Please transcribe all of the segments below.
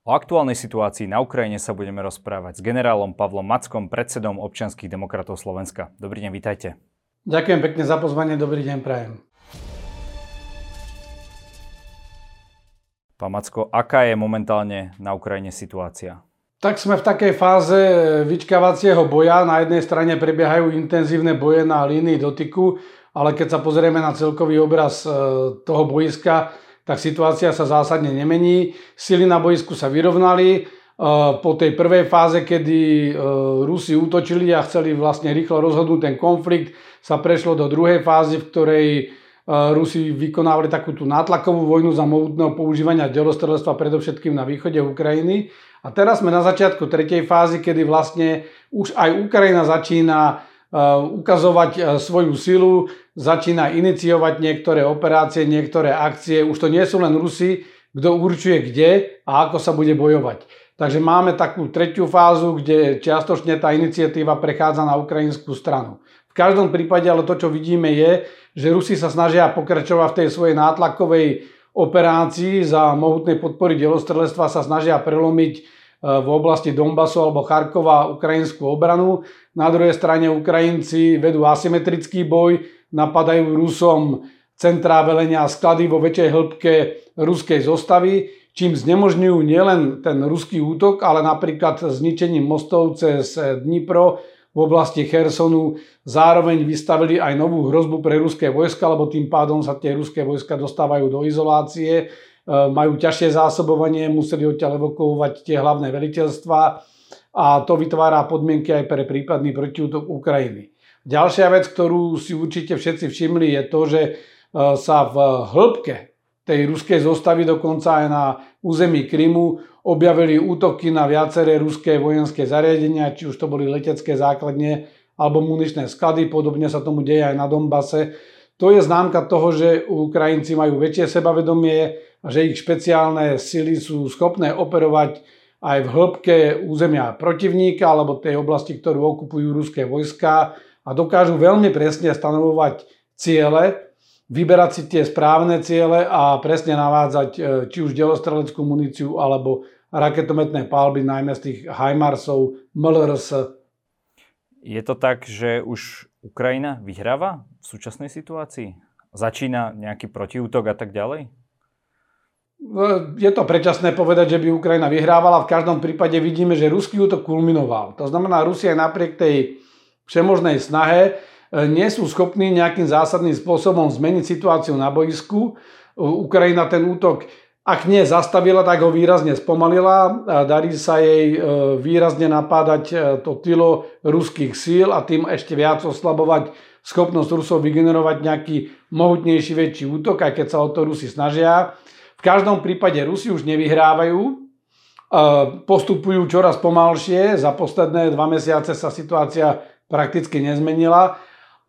O aktuálnej situácii na Ukrajine sa budeme rozprávať s generálom Pavlom Mackom, predsedom občianských demokratov Slovenska. Dobrý deň, vítajte. Ďakujem pekne za pozvanie, dobrý deň, prajem. Pán Macko, aká je momentálne na Ukrajine situácia? Tak sme v takej fáze vyčkávacieho boja. Na jednej strane prebiehajú intenzívne boje na línii dotyku, ale keď sa pozrieme na celkový obraz e, toho boiska, tak situácia sa zásadne nemení. Sily na boisku sa vyrovnali. E, po tej prvej fáze, kedy e, Rusi útočili a chceli vlastne rýchlo rozhodnúť ten konflikt, sa prešlo do druhej fázy, v ktorej e, Rusi vykonávali takú tú nátlakovú vojnu za mohutného používania delostrelectva predovšetkým na východe Ukrajiny. A teraz sme na začiatku tretej fázy, kedy vlastne už aj Ukrajina začína ukazovať svoju silu, začína iniciovať niektoré operácie, niektoré akcie. Už to nie sú len Rusi, kto určuje kde a ako sa bude bojovať. Takže máme takú tretiu fázu, kde čiastočne tá iniciatíva prechádza na ukrajinskú stranu. V každom prípade ale to, čo vidíme je, že Rusi sa snažia pokračovať v tej svojej nátlakovej operácii za mohutnej podpory delostrelectva sa snažia prelomiť v oblasti Donbasu alebo Charkova ukrajinskú obranu. Na druhej strane Ukrajinci vedú asymetrický boj, napadajú Rusom centrá velenia a sklady vo väčšej hĺbke ruskej zostavy, čím znemožňujú nielen ten ruský útok, ale napríklad zničením mostov cez Dnipro v oblasti Chersonu zároveň vystavili aj novú hrozbu pre ruské vojska, lebo tým pádom sa tie ruské vojska dostávajú do izolácie E, majú ťažšie zásobovanie, museli odtiaľ evokovať tie hlavné veliteľstva a to vytvára podmienky aj pre prípadný protiútok Ukrajiny. Ďalšia vec, ktorú si určite všetci všimli, je to, že e, sa v hĺbke tej ruskej zostavy, dokonca aj na území Krymu, objavili útoky na viaceré ruské vojenské zariadenia, či už to boli letecké základne alebo muničné sklady, podobne sa tomu deje aj na Donbase. To je známka toho, že Ukrajinci majú väčšie sebavedomie, a že ich špeciálne sily sú schopné operovať aj v hĺbke územia protivníka alebo tej oblasti, ktorú okupujú ruské vojska a dokážu veľmi presne stanovovať ciele, vyberať si tie správne ciele a presne navádzať e, či už delostreleckú muníciu alebo raketometné palby, najmä z tých HIMARSov, MLRS. Je to tak, že už Ukrajina vyhráva v súčasnej situácii? Začína nejaký protiútok a tak ďalej? No, je to predčasné povedať, že by Ukrajina vyhrávala. V každom prípade vidíme, že ruský útok kulminoval. To znamená, Rusia napriek tej všemožnej snahe e, nie sú schopní nejakým zásadným spôsobom zmeniť situáciu na boisku. Ukrajina ten útok, ak nie zastavila, tak ho výrazne spomalila. Darí sa jej e, výrazne napádať e, to tylo ruských síl a tým ešte viac oslabovať schopnosť Rusov vygenerovať nejaký mohutnejší väčší útok, aj keď sa o to Rusi snažia. V každom prípade Rusi už nevyhrávajú, postupujú čoraz pomalšie, za posledné dva mesiace sa situácia prakticky nezmenila.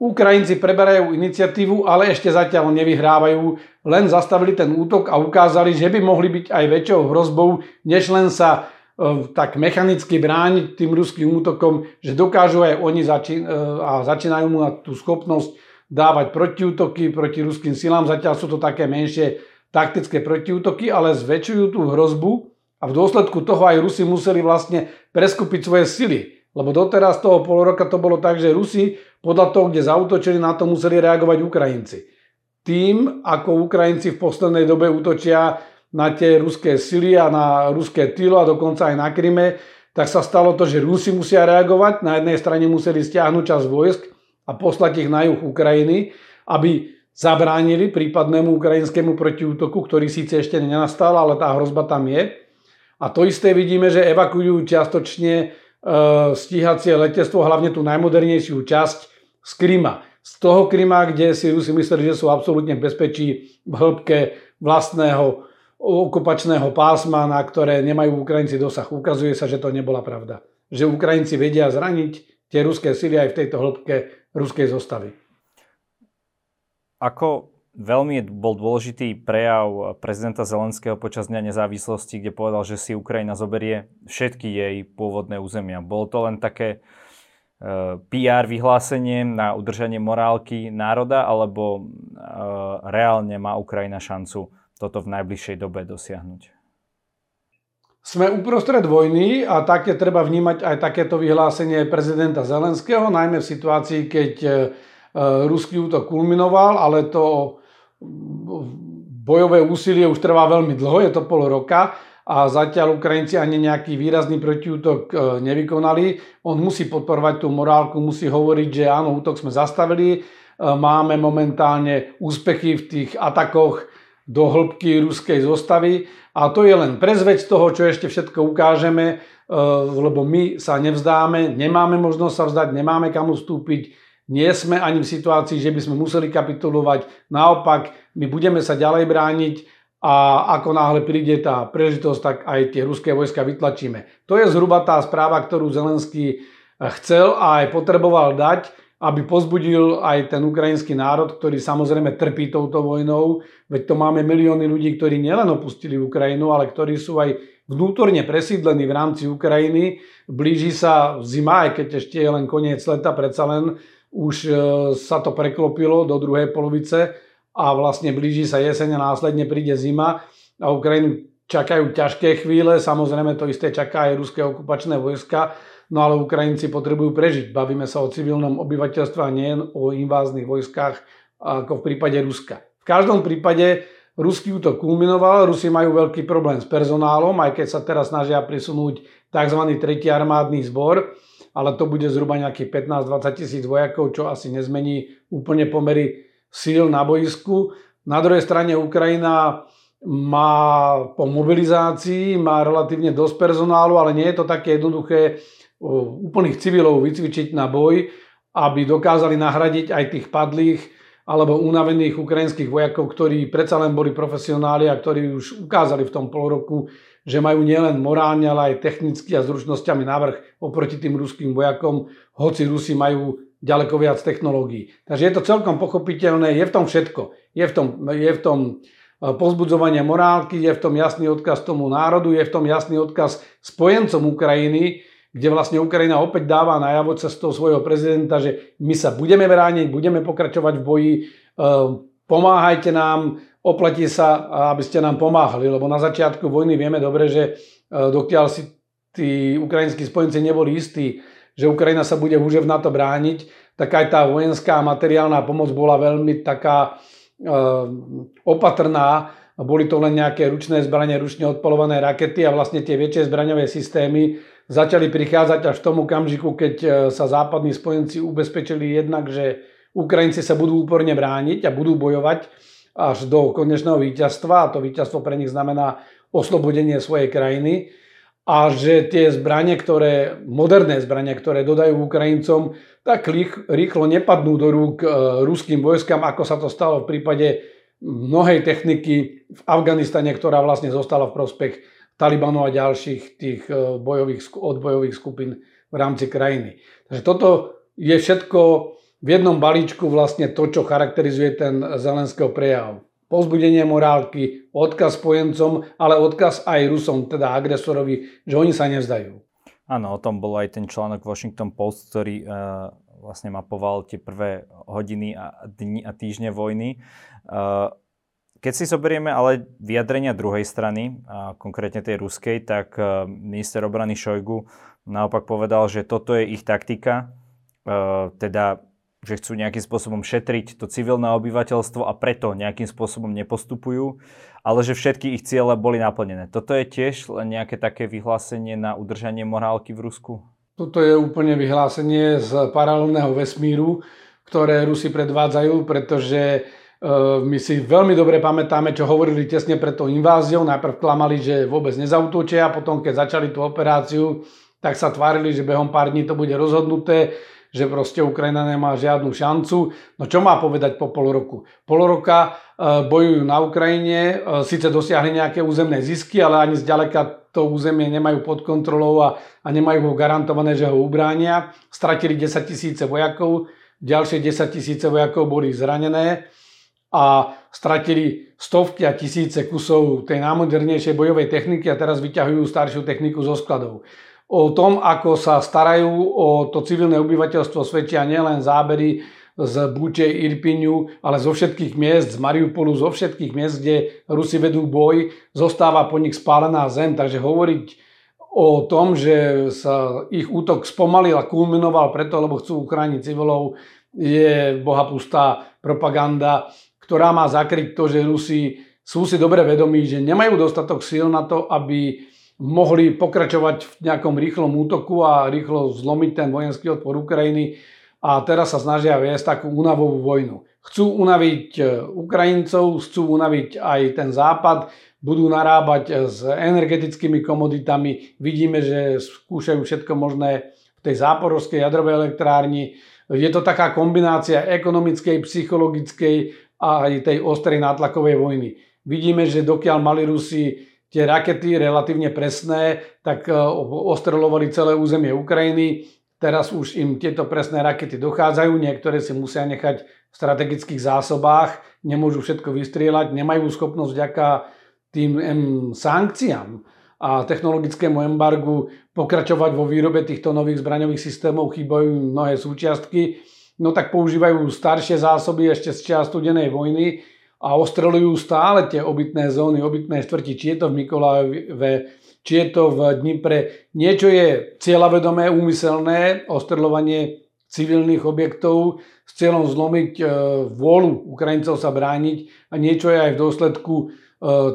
Ukrajinci preberajú iniciatívu, ale ešte zatiaľ nevyhrávajú, len zastavili ten útok a ukázali, že by mohli byť aj väčšou hrozbou, než len sa e, tak mechanicky brániť tým ruským útokom, že dokážu aj oni začín- e, a začínajú mu tú schopnosť dávať protiútoky proti ruským silám. Zatiaľ sú to také menšie taktické protiútoky, ale zväčšujú tú hrozbu a v dôsledku toho aj Rusi museli vlastne preskupiť svoje sily. Lebo doteraz toho pol roka to bolo tak, že Rusi podľa toho, kde zautočili, na to museli reagovať Ukrajinci. Tým, ako Ukrajinci v poslednej dobe útočia na tie ruské sily a na ruské tylo a dokonca aj na Kryme, tak sa stalo to, že Rusi musia reagovať. Na jednej strane museli stiahnuť čas vojsk a poslať ich na juh Ukrajiny, aby zabránili prípadnému ukrajinskému protiútoku, ktorý síce ešte nenastal, ale tá hrozba tam je. A to isté vidíme, že evakuujú čiastočne stíhacie letectvo, hlavne tú najmodernejšiu časť z Kryma. Z toho Kryma, kde si Rusi mysleli, že sú absolútne v bezpečí v hĺbke vlastného okupačného pásma, na ktoré nemajú Ukrajinci dosah. Ukazuje sa, že to nebola pravda. Že Ukrajinci vedia zraniť tie ruské sily aj v tejto hĺbke ruskej zostavy. Ako veľmi bol dôležitý prejav prezidenta Zelenského počas Dňa nezávislosti, kde povedal, že si Ukrajina zoberie všetky jej pôvodné územia. Bolo to len také e, PR vyhlásenie na udržanie morálky národa, alebo e, reálne má Ukrajina šancu toto v najbližšej dobe dosiahnuť? Sme uprostred vojny a také treba vnímať aj takéto vyhlásenie prezidenta Zelenského, najmä v situácii, keď e, ruský útok kulminoval, ale to bojové úsilie už trvá veľmi dlho, je to pol roka a zatiaľ Ukrajinci ani nejaký výrazný protiútok e, nevykonali. On musí podporovať tú morálku, musí hovoriť, že áno, útok sme zastavili, e, máme momentálne úspechy v tých atakoch do hĺbky ruskej zostavy a to je len prezveď toho, čo ešte všetko ukážeme, e, lebo my sa nevzdáme, nemáme možnosť sa vzdať, nemáme kam ustúpiť, nie sme ani v situácii, že by sme museli kapitulovať. Naopak, my budeme sa ďalej brániť a ako náhle príde tá príležitosť, tak aj tie ruské vojska vytlačíme. To je zhruba tá správa, ktorú Zelenský chcel a aj potreboval dať aby pozbudil aj ten ukrajinský národ, ktorý samozrejme trpí touto vojnou. Veď to máme milióny ľudí, ktorí nielen opustili Ukrajinu, ale ktorí sú aj vnútorne presídlení v rámci Ukrajiny. Blíži sa zima, aj keď ešte je len koniec leta, predsa len už e, sa to preklopilo do druhej polovice a vlastne blíži sa jeseň a následne príde zima a Ukrajinu čakajú ťažké chvíle, samozrejme to isté čaká aj ruské okupačné vojska No ale Ukrajinci potrebujú prežiť. Bavíme sa o civilnom obyvateľstve a nie o inváznych vojskách ako v prípade Ruska. V každom prípade ruský útok kulminoval, Rusi majú veľký problém s personálom, aj keď sa teraz snažia prisunúť tzv. tretí armádny zbor, ale to bude zhruba nejakých 15-20 tisíc vojakov, čo asi nezmení úplne pomery síl na boisku. Na druhej strane Ukrajina má po mobilizácii, má relatívne dosť personálu, ale nie je to také jednoduché úplných civilov vycvičiť na boj, aby dokázali nahradiť aj tých padlých alebo unavených ukrajinských vojakov, ktorí predsa len boli profesionáli a ktorí už ukázali v tom pol roku, že majú nielen morálne, ale aj technicky a zručnosťami navrh oproti tým ruským vojakom, hoci Rusi majú ďaleko viac technológií. Takže je to celkom pochopiteľné, je v tom všetko. Je v tom, je v tom e, pozbudzovanie morálky, je v tom jasný odkaz tomu národu, je v tom jasný odkaz spojencom Ukrajiny, kde vlastne Ukrajina opäť dáva najavo cestou svojho prezidenta, že my sa budeme brániť, budeme pokračovať v boji, e, pomáhajte nám, oplatí sa, aby ste nám pomáhali, lebo na začiatku vojny vieme dobre, že e, dokiaľ si tí ukrajinskí spojenci neboli istí, že Ukrajina sa bude v NATO brániť, tak aj tá vojenská materiálna pomoc bola veľmi taká e, opatrná. Boli to len nejaké ručné zbranie, ručne odpolované rakety a vlastne tie väčšie zbraňové systémy začali prichádzať až v tom okamžiku, keď e, sa západní spojenci ubezpečili jednak, že Ukrajinci sa budú úporne brániť a budú bojovať až do konečného víťazstva a to víťazstvo pre nich znamená oslobodenie svojej krajiny a že tie zbranie, ktoré, moderné zbranie, ktoré dodajú Ukrajincom, tak rýchlo nepadnú do rúk e, ruským vojskám, ako sa to stalo v prípade mnohej techniky v Afganistane, ktorá vlastne zostala v prospech Talibanu a ďalších tých e, bojových, odbojových skupín v rámci krajiny. Takže toto je všetko v jednom balíčku vlastne to, čo charakterizuje ten Zelenského prejav. Pozbudenie morálky, odkaz spojencom, ale odkaz aj Rusom, teda agresorovi, že oni sa nevzdajú. Áno, o tom bol aj ten článok Washington Post, ktorý uh, vlastne mapoval tie prvé hodiny a dni a týždne vojny. Uh, keď si zoberieme ale vyjadrenia druhej strany, a konkrétne tej ruskej, tak e, minister obrany Šojgu naopak povedal, že toto je ich taktika, teda že chcú nejakým spôsobom šetriť to civilné obyvateľstvo a preto nejakým spôsobom nepostupujú, ale že všetky ich ciele boli naplnené. Toto je tiež len nejaké také vyhlásenie na udržanie morálky v Rusku? Toto je úplne vyhlásenie z paralelného vesmíru, ktoré Rusi predvádzajú, pretože Ehm, my si veľmi dobre pamätáme, čo hovorili tesne pred tou inváziou. Najprv klamali, že vôbec nezautočia, potom keď začali tú operáciu, tak sa tvárili, že behom pár dní to bude rozhodnuté, že proste Ukrajina nemá žiadnu šancu. No čo má povedať po pol roku? Pol roka ehm, bojujú na Ukrajine, ehm, síce dosiahli nejaké územné zisky, ale ani zďaleka to územie nemajú pod kontrolou a, a nemajú ho garantované, že ho ubránia. Stratili 10 tisíce vojakov, ďalšie 10 tisíce vojakov boli zranené a stratili stovky a tisíce kusov tej najmodernejšej bojovej techniky a teraz vyťahujú staršiu techniku zo skladov. O tom, ako sa starajú o to civilné obyvateľstvo, svedčia nielen zábery z Buče, Irpiňu, ale zo všetkých miest, z Mariupolu, zo všetkých miest, kde Rusi vedú boj, zostáva po nich spálená zem. Takže hovoriť o tom, že sa ich útok spomalil a kulminoval preto, lebo chcú uchrániť civilov, je bohapustá propaganda, ktorá má zakryť to, že Rusi sú si dobre vedomí, že nemajú dostatok síl na to, aby mohli pokračovať v nejakom rýchlom útoku a rýchlo zlomiť ten vojenský odpor Ukrajiny a teraz sa snažia viesť takú únavovú vojnu. Chcú unaviť e, Ukrajincov, chcú unaviť aj ten západ, budú narábať e, s energetickými komoditami. Vidíme, že skúšajú všetko možné v tej záporovskej jadrovej elektrárni. Je to taká kombinácia ekonomickej, psychologickej a aj tej ostrej nátlakovej vojny. Vidíme, že dokiaľ mali Rusi tie rakety relatívne presné, tak e, ostrelovali celé územie Ukrajiny. Teraz už im tieto presné rakety dochádzajú, niektoré si musia nechať v strategických zásobách, nemôžu všetko vystrieľať, nemajú schopnosť vďaka tým sankciám a technologickému embargu pokračovať vo výrobe týchto nových zbraňových systémov, chýbajú mnohé súčiastky, no tak používajú staršie zásoby ešte z čas studenej vojny, a ostrelujú stále tie obytné zóny, obytné štvrti, či je to v Mikolajeve, či je to v Dnipre. Niečo je cieľavedomé, úmyselné ostreľovanie civilných objektov s cieľom zlomiť e, vôľu Ukrajincov sa brániť a niečo je aj v dôsledku e,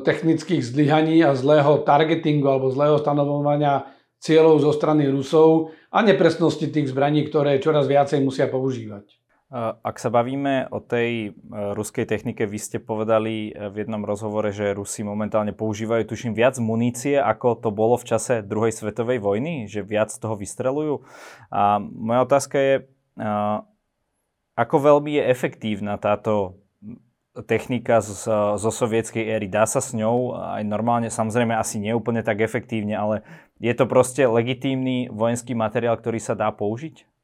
technických zlyhaní a zlého targetingu alebo zlého stanovovania cieľov zo strany Rusov a nepresnosti tých zbraní, ktoré čoraz viacej musia používať. Ak sa bavíme o tej e, ruskej technike, vy ste povedali e, v jednom rozhovore, že Rusi momentálne používajú, tuším, viac munície, ako to bolo v čase druhej svetovej vojny, že viac toho vystrelujú. A moja otázka je, ako veľmi je efektívna táto technika z, zo sovietskej éry. Dá sa s ňou aj normálne, samozrejme asi neúplne tak efektívne, ale je to proste legitímny vojenský materiál, ktorý sa dá použiť?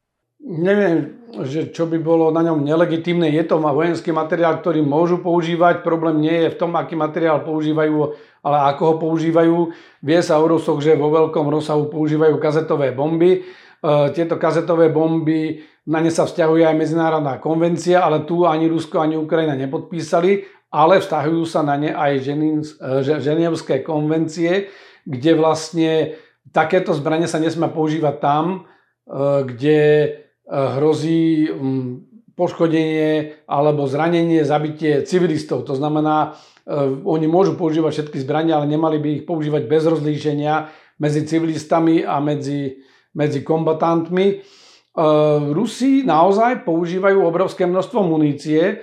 Neviem, že čo by bolo na ňom nelegitímne. Je to vojenský materiál, ktorý môžu používať. Problém nie je v tom, aký materiál používajú, ale ako ho používajú. Vie sa o Rusoch, že vo veľkom rozsahu používajú kazetové bomby. E, tieto kazetové bomby, na ne sa vzťahuje aj medzinárodná konvencia, ale tu ani Rusko, ani Ukrajina nepodpísali, ale vzťahujú sa na ne aj e, ženevské konvencie, kde vlastne takéto zbranie sa nesmia používať tam, e, kde hrozí mm, poškodenie alebo zranenie, zabitie civilistov. To znamená, e, oni môžu používať všetky zbrania, ale nemali by ich používať bez rozlíšenia medzi civilistami a medzi, medzi kombatantmi. E, Rusi naozaj používajú obrovské množstvo munície, e,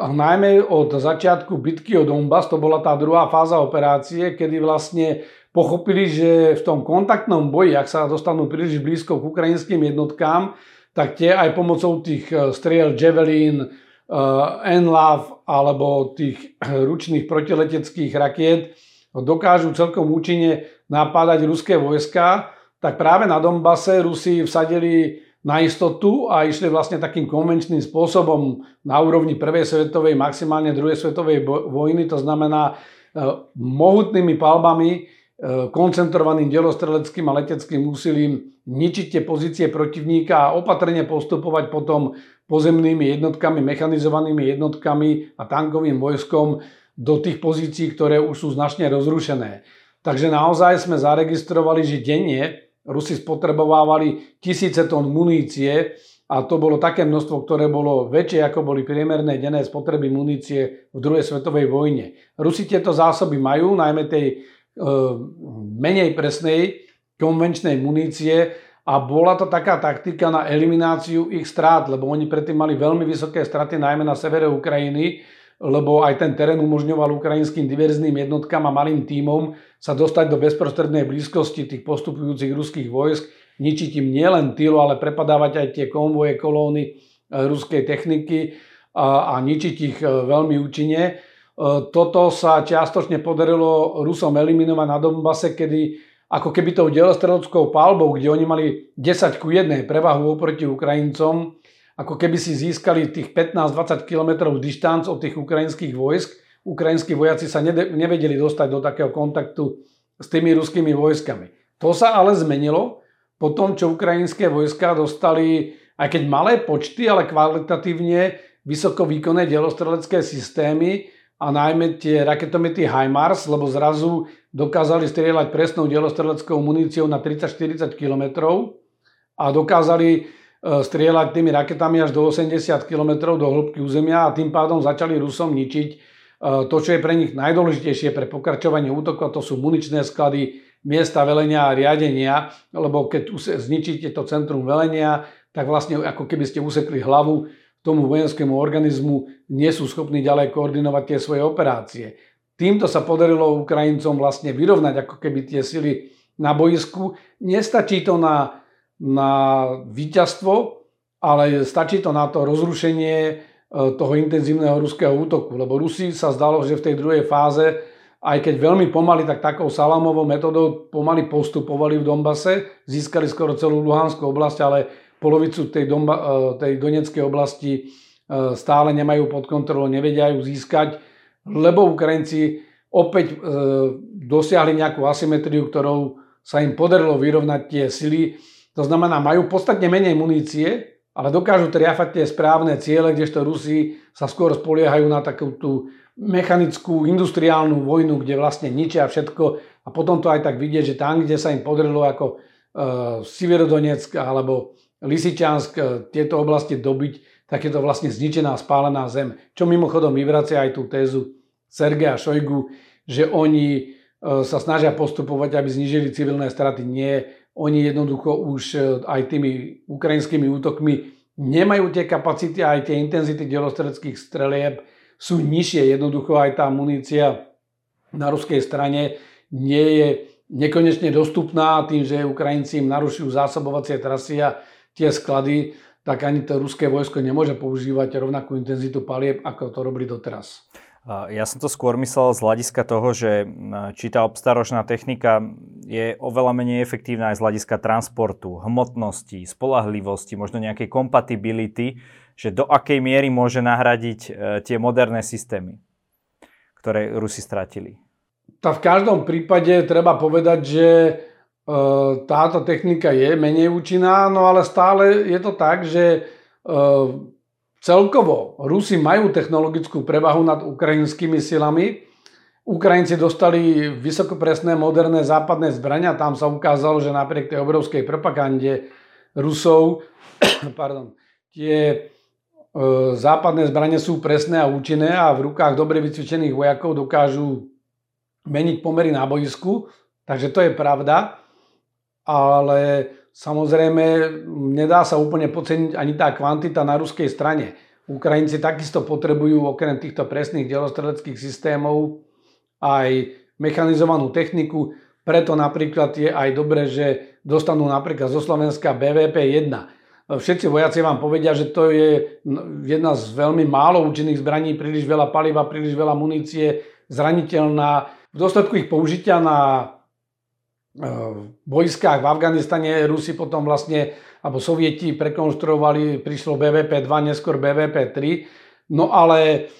najmä od začiatku bitky o Donbass, to bola tá druhá fáza operácie, kedy vlastne pochopili, že v tom kontaktnom boji, ak sa dostanú príliš blízko k ukrajinským jednotkám, tak tie aj pomocou tých eh, striel Javelin, eh, NLAV alebo tých ručných protileteckých rakiet dokážu celkom účinne napádať ruské vojska, tak práve na Donbase Rusi vsadili na istotu a išli vlastne takým konvenčným spôsobom na úrovni prvej svetovej, maximálne druhej svetovej vojny, to znamená mohutnými palbami E, koncentrovaným delostreleckým a leteckým úsilím ničiť tie pozície protivníka a opatrne postupovať potom pozemnými jednotkami, mechanizovanými jednotkami a tankovým vojskom do tých pozícií, ktoré už sú značne rozrušené. Takže naozaj sme zaregistrovali, že denne Rusi spotrebovávali tisíce tón munície a to bolo také množstvo, ktoré bolo väčšie ako boli priemerné denné spotreby munície v druhej svetovej vojne. Rusi tieto zásoby majú, najmä tej menej presnej konvenčnej munície a bola to taká taktika na elimináciu ich strát, lebo oni predtým mali veľmi vysoké straty najmä na severe Ukrajiny, lebo aj ten terén umožňoval ukrajinským diverzným jednotkám a malým tímom sa dostať do bezprostrednej blízkosti tých postupujúcich ruských vojsk, ničiť im nielen tylo, ale prepadávať aj tie konvoje, kolóny e, ruskej techniky a, a ničiť ich e, veľmi účinne. E, toto sa čiastočne podarilo Rusom eliminovať na Donbase, kedy ako keby tou delostreleckou palbou, kde oni mali 10 ku 1 prevahu oproti Ukrajincom, ako keby si získali tých 15-20 km dištanc od tých ukrajinských vojsk. Ukrajinskí vojaci sa nevedeli dostať do takého kontaktu s tými ruskými vojskami. To sa ale zmenilo po tom, čo ukrajinské vojska dostali aj keď malé počty, ale kvalitatívne vysoko výkonné delostrelecké systémy a najmä tie raketomety HIMARS, lebo zrazu dokázali strieľať presnou delostreleckou muníciou na 30-40 km a dokázali e, strieľať tými raketami až do 80 km do hĺbky územia a tým pádom začali Rusom ničiť e, to, čo je pre nich najdôležitejšie pre pokračovanie útoku, a to sú muničné sklady, miesta velenia a riadenia, lebo keď zničíte to centrum velenia, tak vlastne ako keby ste usekli hlavu tomu vojenskému organizmu, nie sú schopní ďalej koordinovať tie svoje operácie. Týmto sa podarilo Ukrajincom vlastne vyrovnať ako keby tie sily na boisku. Nestačí to na, na víťazstvo, ale stačí to na to rozrušenie e, toho intenzívneho ruského útoku. Lebo Rusi sa zdalo, že v tej druhej fáze aj keď veľmi pomaly, tak takou salamovou metodou pomaly postupovali v Dombase, získali skoro celú Luhanskú oblasť, ale polovicu tej, Domba, e, tej Donetskej oblasti e, stále nemajú pod kontrolou, nevedia ju získať, lebo Ukrajinci opäť e, dosiahli nejakú asymetriu, ktorou sa im podarilo vyrovnať tie sily. To znamená, majú podstatne menej munície, ale dokážu triafať tie správne ciele, kdežto Rusi sa skôr spoliehajú na takú tú mechanickú industriálnu vojnu, kde vlastne ničia všetko a potom to aj tak vidieť, že tam, kde sa im podarilo ako uh, Siverodonetsk alebo Lisičansk uh, tieto oblasti dobiť, tak je to vlastne zničená, spálená zem. Čo mimochodom vyvracia aj tú tézu Sergeja Šojgu, že oni uh, sa snažia postupovať, aby znižili civilné straty. Nie, oni jednoducho už uh, aj tými ukrajinskými útokmi nemajú tie kapacity aj tie intenzity delostredeckých strelieb, sú nižšie. Jednoducho aj tá munícia na ruskej strane nie je nekonečne dostupná tým, že Ukrajinci im narušujú zásobovacie trasy a tie sklady, tak ani to ruské vojsko nemôže používať rovnakú intenzitu palieb, ako to robili doteraz. Ja som to skôr myslel z hľadiska toho, že či tá obstaročná technika je oveľa menej efektívna aj z hľadiska transportu, hmotnosti, spolahlivosti, možno nejakej kompatibility, že do akej miery môže nahradiť e, tie moderné systémy, ktoré Rusi stratili? Tak v každom prípade treba povedať, že táto technika je menej účinná, no ale stále je to tak, že e, celkovo Rusi majú technologickú prevahu nad ukrajinskými silami. Ukrajinci dostali vysokopresné moderné západné zbrania, tam sa ukázalo, že napriek tej obrovskej propagande Rusov, pardon, tie E, západné zbranie sú presné a účinné a v rukách dobre vycvičených vojakov dokážu meniť pomery na boisku, takže to je pravda, ale samozrejme nedá sa úplne podceniť ani tá kvantita na ruskej strane. Ukrajinci takisto potrebujú okrem týchto presných delostreleckých systémov aj mechanizovanú techniku, preto napríklad je aj dobre, že dostanú napríklad zo Slovenska BVP 1 Všetci vojaci vám povedia, že to je jedna z veľmi málo účinných zbraní, príliš veľa paliva, príliš veľa munície, zraniteľná. V dôsledku ich použitia na vojskách v Afganistane Rusi potom vlastne, alebo Sovieti prekonštruovali, prišlo BVP 2, neskôr BVP 3. No ale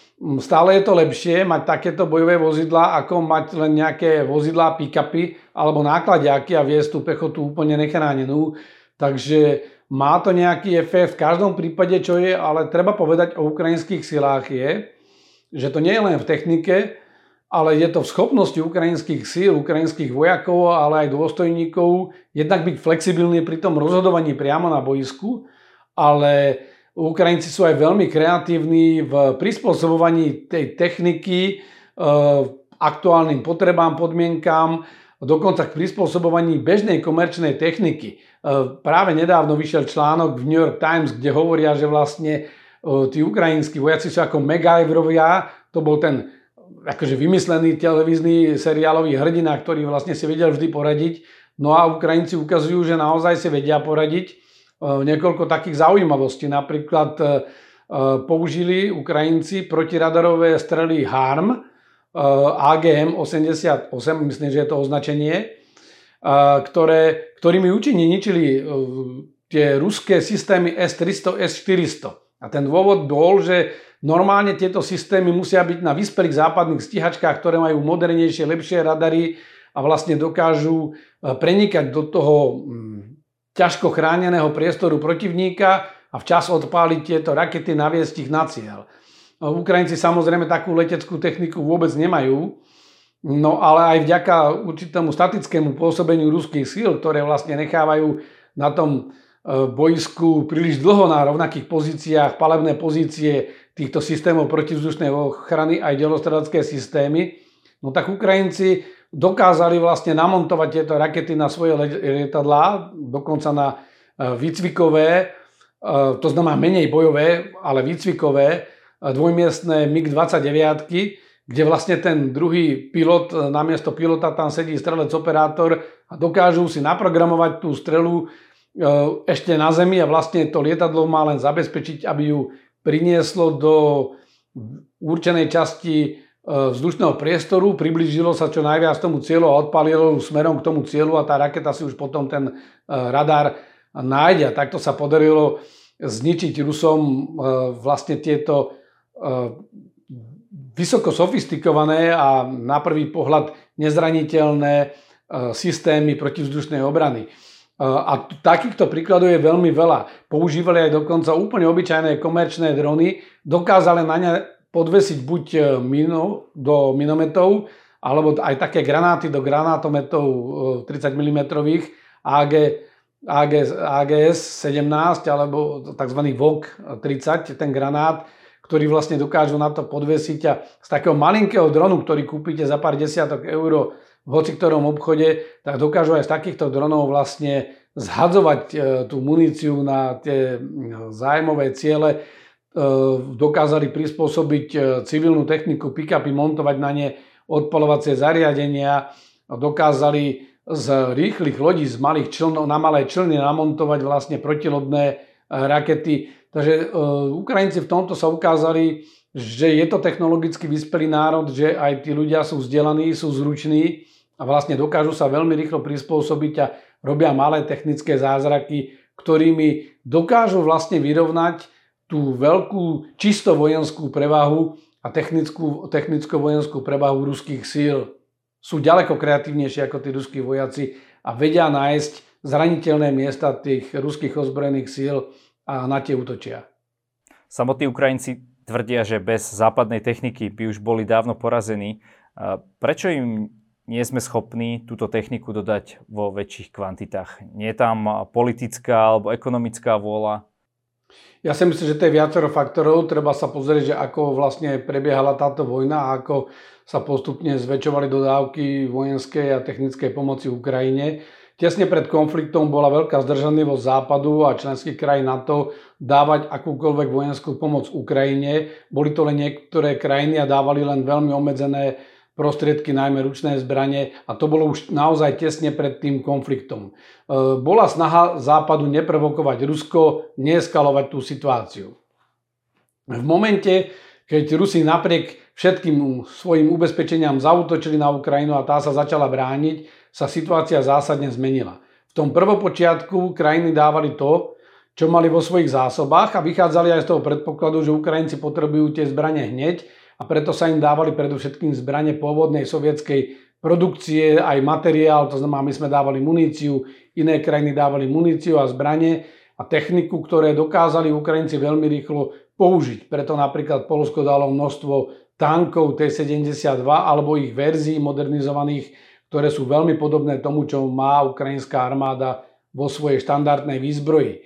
stále je to lepšie mať takéto bojové vozidla, ako mať len nejaké vozidlá, pick-upy alebo nákladiaky a viesť tú pechotu úplne nechránenú. Takže má to nejaký efekt, v každom prípade, čo je, ale treba povedať o ukrajinských silách je, že to nie je len v technike, ale je to v schopnosti ukrajinských síl, ukrajinských vojakov, ale aj dôstojníkov jednak byť flexibilní pri tom rozhodovaní priamo na boisku, ale Ukrajinci sú aj veľmi kreatívni v prispôsobovaní tej techniky e, aktuálnym potrebám, podmienkám, dokonca k prispôsobovaní bežnej komerčnej techniky. E, práve nedávno vyšiel článok v New York Times, kde hovoria, že vlastne e, tí ukrajinskí vojaci sú ako MacGyverovia, to bol ten akože vymyslený televízny seriálový hrdina, ktorý vlastne si vedel vždy poradiť. No a Ukrajinci ukazujú, že naozaj si vedia poradiť. E, niekoľko takých zaujímavostí. Napríklad použili Ukrajinci protiradarové strely HARM, AGM 88, myslím, že je to označenie, ktoré, ktorými účinne ničili e, tie ruské systémy S-300, S-400. A ten dôvod bol, že normálne tieto systémy musia byť na vyspelých západných stíhačkách, ktoré majú modernejšie, lepšie radary a vlastne dokážu e, prenikať do toho mm, ťažko chráneného priestoru protivníka a včas odpáliť tieto rakety, naviesť ich na cieľ. Ukrajinci samozrejme takú leteckú techniku vôbec nemajú, no ale aj vďaka určitému statickému pôsobeniu ruských síl, ktoré vlastne nechávajú na tom e, boisku príliš dlho na rovnakých pozíciách, palebné pozície týchto systémov protivzdušnej ochrany aj delostredacké systémy, no tak Ukrajinci dokázali vlastne namontovať tieto rakety na svoje lietadlá, dokonca na e, výcvikové, e, to znamená menej bojové, ale výcvikové dvojmiestné MiG-29, kde vlastne ten druhý pilot, namiesto pilota tam sedí strelec operátor a dokážu si naprogramovať tú strelu ešte na zemi a vlastne to lietadlo má len zabezpečiť, aby ju prinieslo do určenej časti e, vzdušného priestoru, priblížilo sa čo najviac tomu cieľu a odpalilo smerom k tomu cieľu a tá raketa si už potom ten e, radar nájde. A takto sa podarilo zničiť Rusom e, vlastne tieto vysoko sofistikované a na prvý pohľad nezraniteľné systémy protivzdušnej obrany. A takýchto príkladov je veľmi veľa. Používali aj dokonca úplne obyčajné komerčné drony, dokázali na ne podvesiť buď e, mino, do minometov, alebo aj také granáty do granátometov 30 mm AG, AG, AGS 17 alebo tzv. VOG 30, ten granát, ktorý vlastne dokážu na to podvesiť a z takého malinkého dronu, ktorý kúpite za pár desiatok eur v hoci ktorom obchode, tak dokážu aj z takýchto dronov vlastne zhadzovať e, tú muníciu na tie zájmové ciele. E, dokázali prispôsobiť e, civilnú techniku, pick-upy, montovať na ne odpalovacie zariadenia. Dokázali z rýchlych lodí, z malých člnov na malé člny namontovať vlastne protilodné rakety. Takže Ukrajinci v tomto sa ukázali, že je to technologicky vyspelý národ, že aj tí ľudia sú vzdelaní, sú zruční a vlastne dokážu sa veľmi rýchlo prispôsobiť a robia malé technické zázraky, ktorými dokážu vlastne vyrovnať tú veľkú čisto vojenskú prevahu a technickú, technicko-vojenskú prevahu ruských síl. Sú ďaleko kreatívnejšie ako tí ruskí vojaci a vedia nájsť zraniteľné miesta tých ruských ozbrojených síl a na tie útočia. Samotní Ukrajinci tvrdia, že bez západnej techniky by už boli dávno porazení. Prečo im nie sme schopní túto techniku dodať vo väčších kvantitách. Nie je tam politická alebo ekonomická vôľa? Ja si myslím, že to je viacero faktorov. Treba sa pozrieť, že ako vlastne prebiehala táto vojna a ako sa postupne zväčšovali dodávky vojenskej a technickej pomoci Ukrajine. Tesne pred konfliktom bola veľká zdržanlivosť Západu a členských krajín NATO dávať akúkoľvek vojenskú pomoc Ukrajine. Boli to len niektoré krajiny a dávali len veľmi obmedzené prostriedky, najmä ručné zbranie a to bolo už naozaj tesne pred tým konfliktom. E, bola snaha Západu neprovokovať Rusko, neeskalovať tú situáciu. V momente, keď Rusi napriek všetkým svojim ubezpečeniam zautočili na Ukrajinu a tá sa začala brániť, sa situácia zásadne zmenila. V tom prvopočiatku krajiny dávali to, čo mali vo svojich zásobách a vychádzali aj z toho predpokladu, že Ukrajinci potrebujú tie zbranie hneď preto sa im dávali predovšetkým zbranie pôvodnej sovietskej produkcie, aj materiál, to znamená, my sme dávali muníciu, iné krajiny dávali muníciu a zbranie a techniku, ktoré dokázali Ukrajinci veľmi rýchlo použiť. Preto napríklad Polsko dalo množstvo tankov T-72 alebo ich verzií modernizovaných, ktoré sú veľmi podobné tomu, čo má ukrajinská armáda vo svojej štandardnej výzbroji.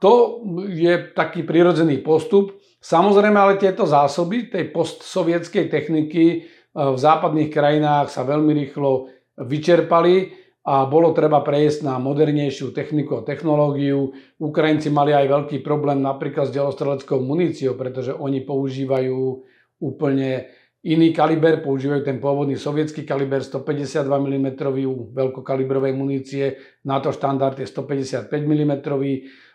To je taký prirodzený postup. Samozrejme, ale tieto zásoby tej postsovietskej techniky e, v západných krajinách sa veľmi rýchlo vyčerpali a bolo treba prejsť na modernejšiu techniku a technológiu. Ukrajinci mali aj veľký problém napríklad s delostreleckou muníciou, pretože oni používajú úplne iný kaliber, používajú ten pôvodný sovietský kaliber 152 mm veľkokalibrovej munície, NATO štandard je 155 mm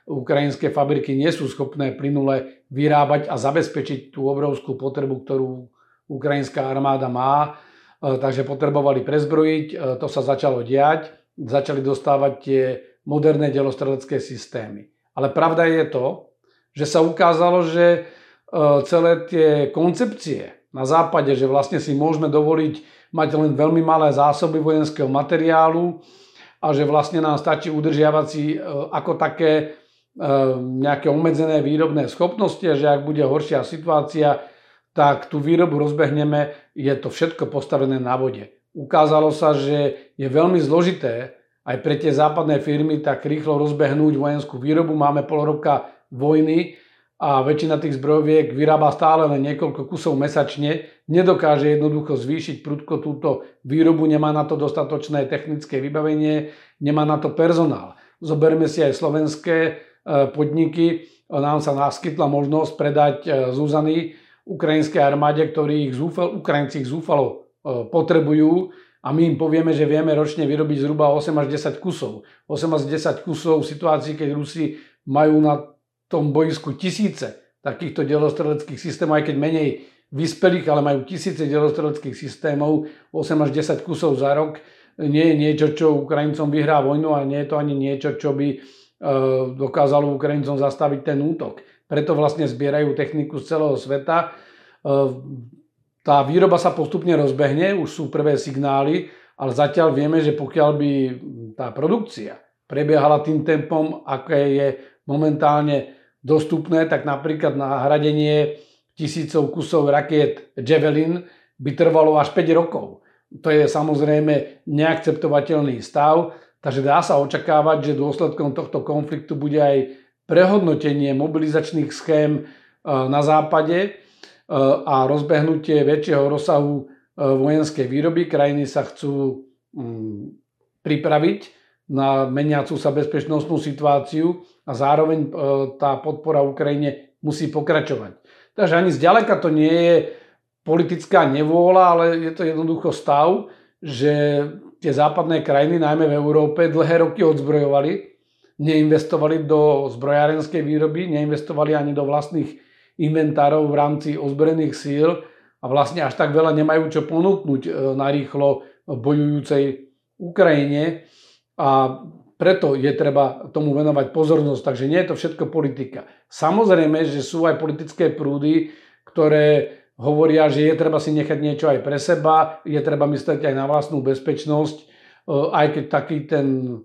ukrajinské fabriky nie sú schopné plynule vyrábať a zabezpečiť tú obrovskú potrebu, ktorú ukrajinská armáda má. E, takže potrebovali prezbrojiť, e, to sa začalo diať, začali dostávať tie moderné delostrelecké systémy. Ale pravda je to, že sa ukázalo, že e, celé tie koncepcie na západe, že vlastne si môžeme dovoliť mať len veľmi malé zásoby vojenského materiálu a že vlastne nám stačí udržiavať si ako také nejaké obmedzené výrobné schopnosti a že ak bude horšia situácia, tak tú výrobu rozbehneme, je to všetko postavené na vode. Ukázalo sa, že je veľmi zložité aj pre tie západné firmy tak rýchlo rozbehnúť vojenskú výrobu. Máme pol roka vojny a väčšina tých zbrojoviek vyrába stále len niekoľko kusov mesačne. Nedokáže jednoducho zvýšiť prudko túto výrobu, nemá na to dostatočné technické vybavenie, nemá na to personál. Zoberme si aj slovenské podniky. Nám sa naskytla možnosť predať e, Zuzany ukrajinskej armáde, ktorí ich zúfal, Ukrajinci ich zúfalo e, potrebujú a my im povieme, že vieme ročne vyrobiť zhruba 8 až 10 kusov. 8 až 10 kusov v situácii, keď Rusi majú na tom boisku tisíce takýchto delostreleckých systémov, aj keď menej vyspelých, ale majú tisíce delostreleckých systémov, 8 až 10 kusov za rok, nie je niečo, čo Ukrajincom vyhrá vojnu a nie je to ani niečo, čo by e, dokázalo Ukrajincom zastaviť ten útok. Preto vlastne zbierajú techniku z celého sveta. E, tá výroba sa postupne rozbehne, už sú prvé signály, ale zatiaľ vieme, že pokiaľ by tá produkcia prebiehala tým tempom, aké je momentálne dostupné, tak napríklad na hradenie tisícov kusov rakiet Javelin by trvalo až 5 rokov. To je samozrejme neakceptovateľný stav, takže dá sa očakávať, že dôsledkom tohto konfliktu bude aj prehodnotenie mobilizačných schém e, na západe e, a rozbehnutie väčšieho rozsahu e, vojenskej výroby. Krajiny sa chcú mm, pripraviť na meniacú sa bezpečnostnú situáciu a zároveň tá podpora Ukrajine musí pokračovať. Takže ani zďaleka to nie je politická nevôľa, ale je to jednoducho stav, že tie západné krajiny, najmä v Európe, dlhé roky odzbrojovali neinvestovali do zbrojárenskej výroby, neinvestovali ani do vlastných inventárov v rámci ozbrojených síl a vlastne až tak veľa nemajú čo ponúknuť e, na rýchlo bojujúcej Ukrajine a preto je treba tomu venovať pozornosť, takže nie je to všetko politika. Samozrejme, že sú aj politické prúdy, ktoré hovoria, že je treba si nechať niečo aj pre seba, je treba myslieť aj na vlastnú bezpečnosť, e, aj keď taký ten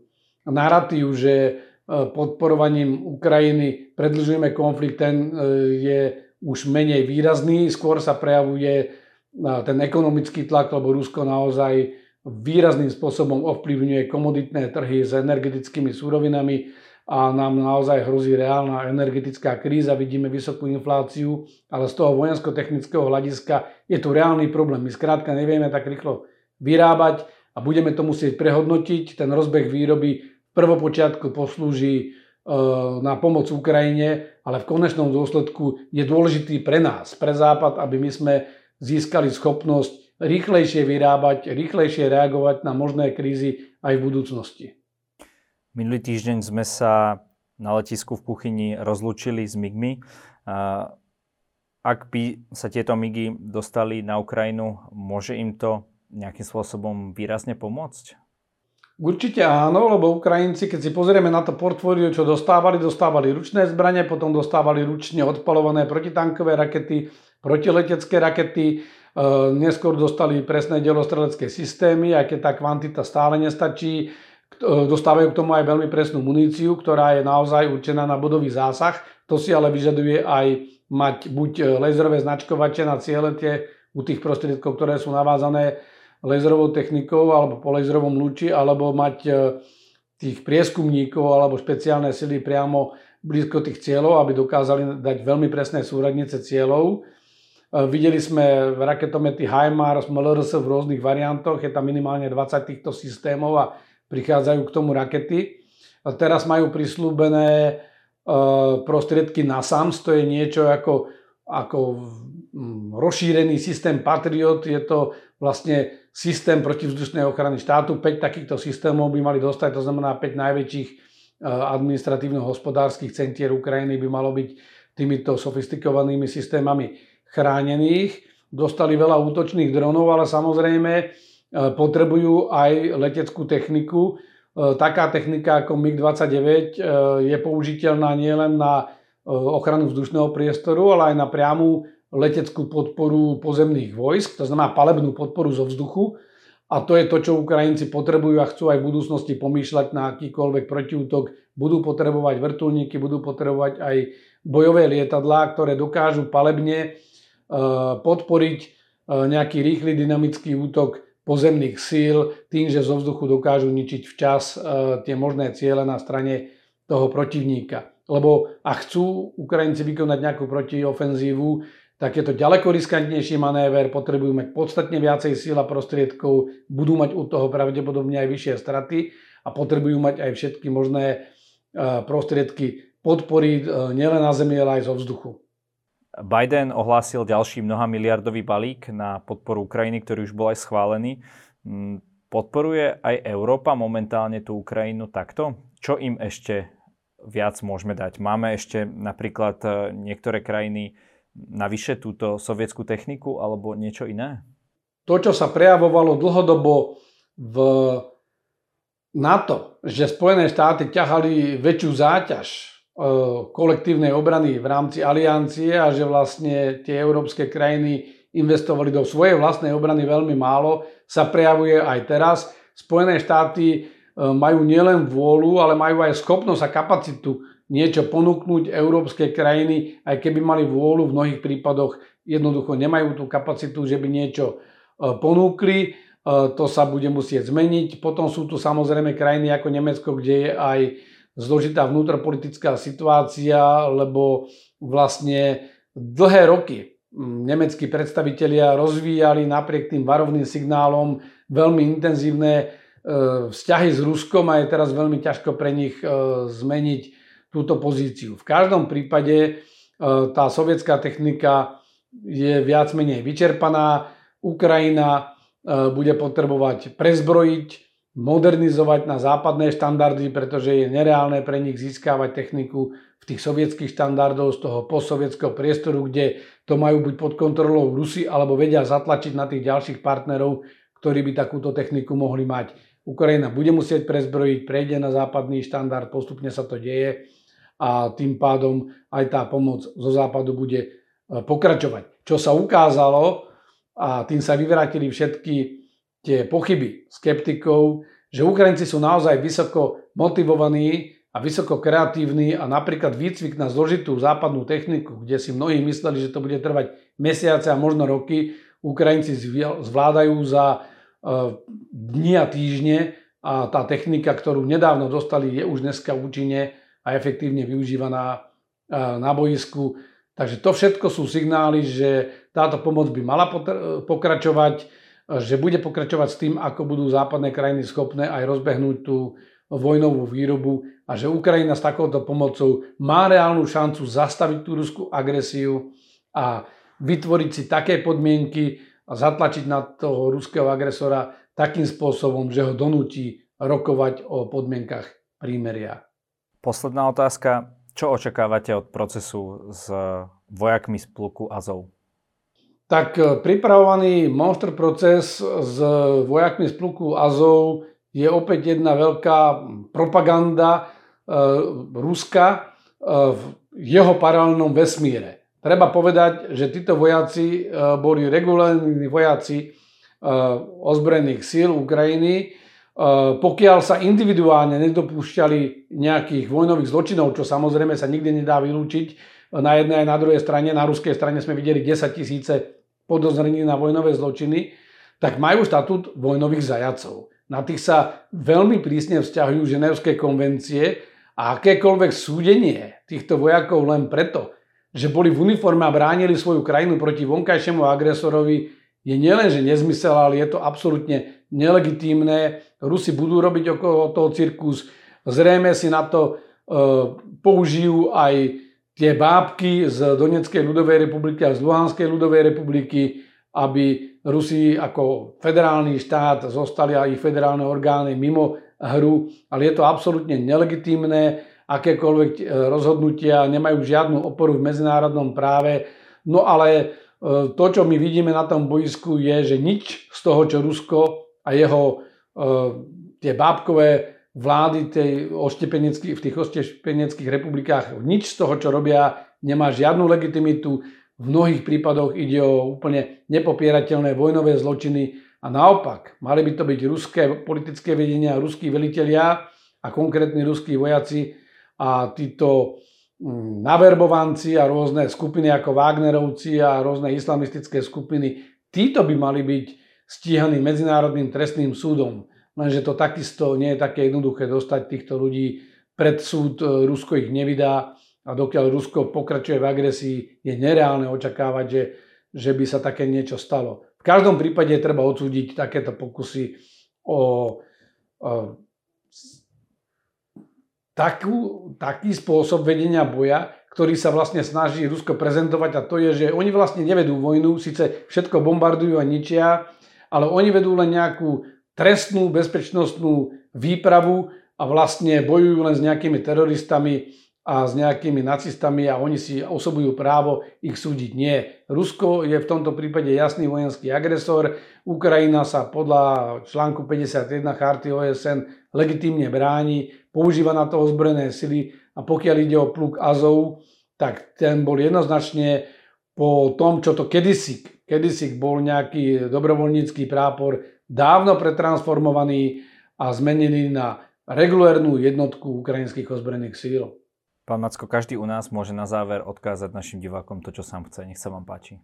narratív, že e, podporovaním Ukrajiny predlžujeme konflikt, ten e, je už menej výrazný, skôr sa prejavuje ten ekonomický tlak, lebo Rusko naozaj výrazným spôsobom ovplyvňuje komoditné trhy s energetickými súrovinami a nám naozaj hrozí reálna energetická kríza, vidíme vysokú infláciu, ale z toho vojensko-technického hľadiska je tu reálny problém. My skrátka nevieme tak rýchlo vyrábať a budeme to musieť prehodnotiť. Ten rozbeh výroby v prvopočiatku poslúži e, na pomoc Ukrajine, ale v konečnom dôsledku je dôležitý pre nás, pre Západ, aby my sme získali schopnosť rýchlejšie vyrábať, rýchlejšie reagovať na možné krízy aj v budúcnosti. Minulý týždeň sme sa na letisku v kuchyni rozlúčili s MIGmi. Ak by sa tieto MIGy dostali na Ukrajinu, môže im to nejakým spôsobom výrazne pomôcť? Určite áno, lebo Ukrajinci, keď si pozrieme na to portfólio, čo dostávali, dostávali ručné zbranie, potom dostávali ručne odpalované protitankové rakety, protiletecké rakety, e, neskôr dostali presné delostrelecké systémy, aj keď tá kvantita stále nestačí. E, dostávajú k tomu aj veľmi presnú muníciu, ktorá je naozaj určená na bodový zásah. To si ale vyžaduje aj mať buď laserové značkovače na ciele tie u tých prostriedkov, ktoré sú navázané laserovou technikou alebo po laserovom lúči, alebo mať e, tých prieskumníkov alebo špeciálne sily priamo blízko tých cieľov, aby dokázali dať veľmi presné súradnice cieľov. E, videli sme raketomety HIMARS, MLRS v rôznych variantoch, je tam minimálne 20 týchto systémov a prichádzajú k tomu rakety. A teraz majú prislúbené e, prostriedky na SAMS, to je niečo ako, ako rozšírený systém Patriot, je to vlastne systém protivzdušnej ochrany štátu. 5 takýchto systémov by mali dostať, to znamená 5 najväčších eh, administratívno-hospodárskych centier Ukrajiny by malo byť týmito sofistikovanými systémami chránených. Dostali veľa útočných dronov, ale samozrejme potrebujú aj leteckú techniku. Eh, taká technika ako MiG-29 je použiteľná nielen na ochranu vzdušného priestoru, ale aj na priamu leteckú podporu pozemných vojsk, to znamená palebnú podporu zo vzduchu. a to je to, čo Ukrajinci potrebujú a chcú aj v budúcnosti pomýšľať na akýkoľvek protiútok. Budú potrebovať vrtulníky, budú potrebovať aj bojové lietadlá, ktoré dokážu palebne e, podporiť e, nejaký rýchly dynamický útok pozemných síl tým, že zo vzduchu dokážu ničiť včas e, tie možné ciele na strane toho protivníka. Lebo ak chcú Ukrajinci vykonať nejakú protiofenzívu, tak je to ďaleko riskantnejší manéver, potrebujú mať podstatne viacej síl a prostriedkov, budú mať u toho pravdepodobne aj vyššie straty a potrebujú mať aj všetky možné e, prostriedky podpory e, nielen na zemi, ale aj zo vzduchu. Biden ohlásil ďalší mnoha miliardový balík na podporu Ukrajiny, ktorý už bol aj schválený. Mm, podporuje aj Európa momentálne tú Ukrajinu takto? Čo im ešte viac môžeme dať? Máme ešte napríklad e, niektoré krajiny navyše túto sovietskú techniku alebo niečo iné? To, čo sa prejavovalo dlhodobo v NATO, že Spojené štáty ťahali väčšiu záťaž kolektívnej obrany v rámci aliancie a že vlastne tie európske krajiny investovali do svojej vlastnej obrany veľmi málo, sa prejavuje aj teraz. Spojené štáty e, majú nielen vôľu, ale majú aj schopnosť a kapacitu niečo ponúknuť európske krajiny, aj keby mali vôľu, v mnohých prípadoch jednoducho nemajú tú kapacitu, že by niečo e, ponúkli. E, to sa bude musieť zmeniť. Potom sú tu samozrejme krajiny ako Nemecko, kde je aj zložitá vnútropolitická situácia, lebo vlastne dlhé roky nemeckí predstavitelia rozvíjali napriek tým varovným signálom veľmi intenzívne e, vzťahy s Ruskom a je teraz veľmi ťažko pre nich zmeniť túto pozíciu. V každom prípade e, tá sovietská technika je viac menej vyčerpaná. Ukrajina e, bude potrebovať prezbrojiť, modernizovať na západné štandardy, pretože je nereálne pre nich získavať techniku v tých sovietských štandardov z toho postsovietského priestoru, kde to majú byť pod kontrolou Rusy alebo vedia zatlačiť na tých ďalších partnerov, ktorí by takúto techniku mohli mať. Ukrajina bude musieť prezbrojiť, prejde na západný štandard, postupne sa to deje a tým pádom aj tá pomoc zo západu bude e, pokračovať. Čo sa ukázalo, a tým sa vyvrátili všetky tie pochyby skeptikov, že Ukrajinci sú naozaj vysoko motivovaní a vysoko kreatívni a napríklad výcvik na zložitú západnú techniku, kde si mnohí mysleli, že to bude trvať mesiace a možno roky, Ukrajinci zvládajú za e, dni a týždne a tá technika, ktorú nedávno dostali, je už dneska účinne a efektívne využívaná na boisku. Takže to všetko sú signály, že táto pomoc by mala pokračovať, že bude pokračovať s tým, ako budú západné krajiny schopné aj rozbehnúť tú vojnovú výrobu a že Ukrajina s takouto pomocou má reálnu šancu zastaviť tú ruskú agresiu a vytvoriť si také podmienky a zatlačiť na toho ruského agresora takým spôsobom, že ho donúti rokovať o podmienkach prímeria. Posledná otázka. Čo očakávate od procesu s vojakmi z pluku Azov? Tak e, pripravovaný monster proces s vojakmi z pluku Azov je opäť jedna veľká propaganda e, Ruska e, v jeho paralelnom vesmíre. Treba povedať, že títo vojaci boli regulárni vojaci ozbrojených síl Ukrajiny, pokiaľ sa individuálne nedopúšťali nejakých vojnových zločinov, čo samozrejme sa nikdy nedá vylúčiť, na jednej aj na druhej strane, na ruskej strane sme videli 10 tisíce podozrení na vojnové zločiny, tak majú štatút vojnových zajacov. Na tých sa veľmi prísne vzťahujú ženevské konvencie a akékoľvek súdenie týchto vojakov len preto, že boli v uniforme a bránili svoju krajinu proti vonkajšiemu agresorovi, je nielenže nezmysel, ale je to absolútne nelegitímne. Rusi budú robiť okolo toho cirkus. Zrejme si na to e, použijú aj tie bábky z Donetskej ľudovej republiky a z Luhanskej ľudovej republiky, aby Rusi ako federálny štát zostali a ich federálne orgány mimo hru, ale je to absolútne nelegitímne, akékoľvek e, rozhodnutia nemajú žiadnu oporu v medzinárodnom práve. No ale e, to, čo my vidíme na tom boisku, je, že nič z toho, čo Rusko a jeho e, tie bábkové vlády tej v tých oštepeneckých republikách, nič z toho, čo robia, nemá žiadnu legitimitu. V mnohých prípadoch ide o úplne nepopierateľné vojnové zločiny A naopak, mali by to byť ruské politické vedenia, ruskí velitelia a konkrétni ruskí vojaci a títo mm, naverbovanci a rôzne skupiny ako Wagnerovci a rôzne islamistické skupiny, títo by mali byť stíhaní Medzinárodným trestným súdom. Lenže to takisto nie je také jednoduché dostať týchto ľudí pred súd. Rusko ich nevydá a dokiaľ Rusko pokračuje v agresii, je nereálne očakávať, že, že by sa také niečo stalo. V každom prípade treba odsúdiť takéto pokusy o, o takú, taký spôsob vedenia boja, ktorý sa vlastne snaží Rusko prezentovať a to je, že oni vlastne nevedú vojnu, síce všetko bombardujú a ničia, ale oni vedú len nejakú trestnú bezpečnostnú výpravu a vlastne bojujú len s nejakými teroristami a s nejakými nacistami a oni si osobujú právo ich súdiť. Nie. Rusko je v tomto prípade jasný vojenský agresor. Ukrajina sa podľa článku 51 charty OSN legitímne bráni, používa na to ozbrojené sily a pokiaľ ide o pluk Azov, tak ten bol jednoznačne po tom, čo to kedysi, kedysi bol nejaký dobrovoľnícky prápor, dávno pretransformovaný a zmenený na regulérnu jednotku ukrajinských ozbrojených síl. Pán Macko, každý u nás môže na záver odkázať našim divákom to, čo sám chce. Nech sa vám páči.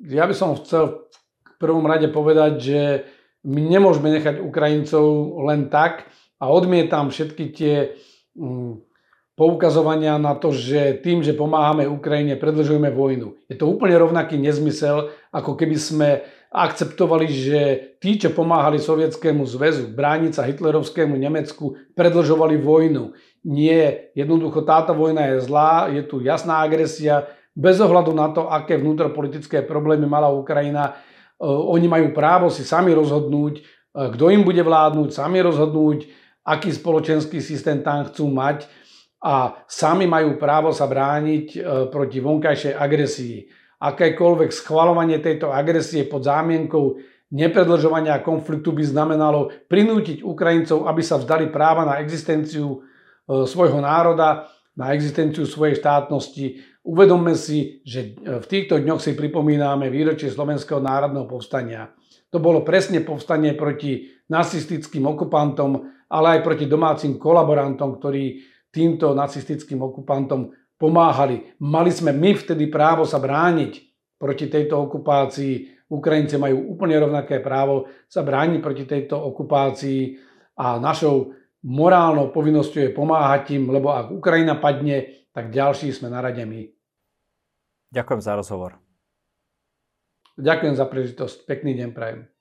Ja by som chcel v prvom rade povedať, že my nemôžeme nechať Ukrajincov len tak a odmietam všetky tie mm, poukazovania na to, že tým, že pomáhame Ukrajine, predlžujeme vojnu. Je to úplne rovnaký nezmysel, ako keby sme akceptovali, že tí, čo pomáhali Sovietskému zväzu brániť sa hitlerovskému Nemecku, predlžovali vojnu. Nie, jednoducho táto vojna je zlá, je tu jasná agresia, bez ohľadu na to, aké vnútropolitické problémy mala Ukrajina, e, oni majú právo si sami rozhodnúť, e, kto im bude vládnuť, sami rozhodnúť, aký spoločenský systém tam chcú mať a sami majú právo sa brániť e, proti vonkajšej agresii akékoľvek schvalovanie tejto agresie pod zámienkou nepredlžovania konfliktu by znamenalo prinútiť Ukrajincov, aby sa vzdali práva na existenciu e, svojho národa, na existenciu svojej štátnosti. Uvedomme si, že e, v týchto dňoch si pripomíname výročie Slovenského národného povstania. To bolo presne povstanie proti nacistickým okupantom, ale aj proti domácim kolaborantom, ktorí týmto nacistickým okupantom pomáhali. Mali sme my vtedy právo sa brániť proti tejto okupácii. Ukrajinci majú úplne rovnaké právo sa brániť proti tejto okupácii a našou morálnou povinnosťou je pomáhať im, lebo ak Ukrajina padne, tak ďalší sme na rade my. Ďakujem za rozhovor. Ďakujem za príležitosť. Pekný deň prajem.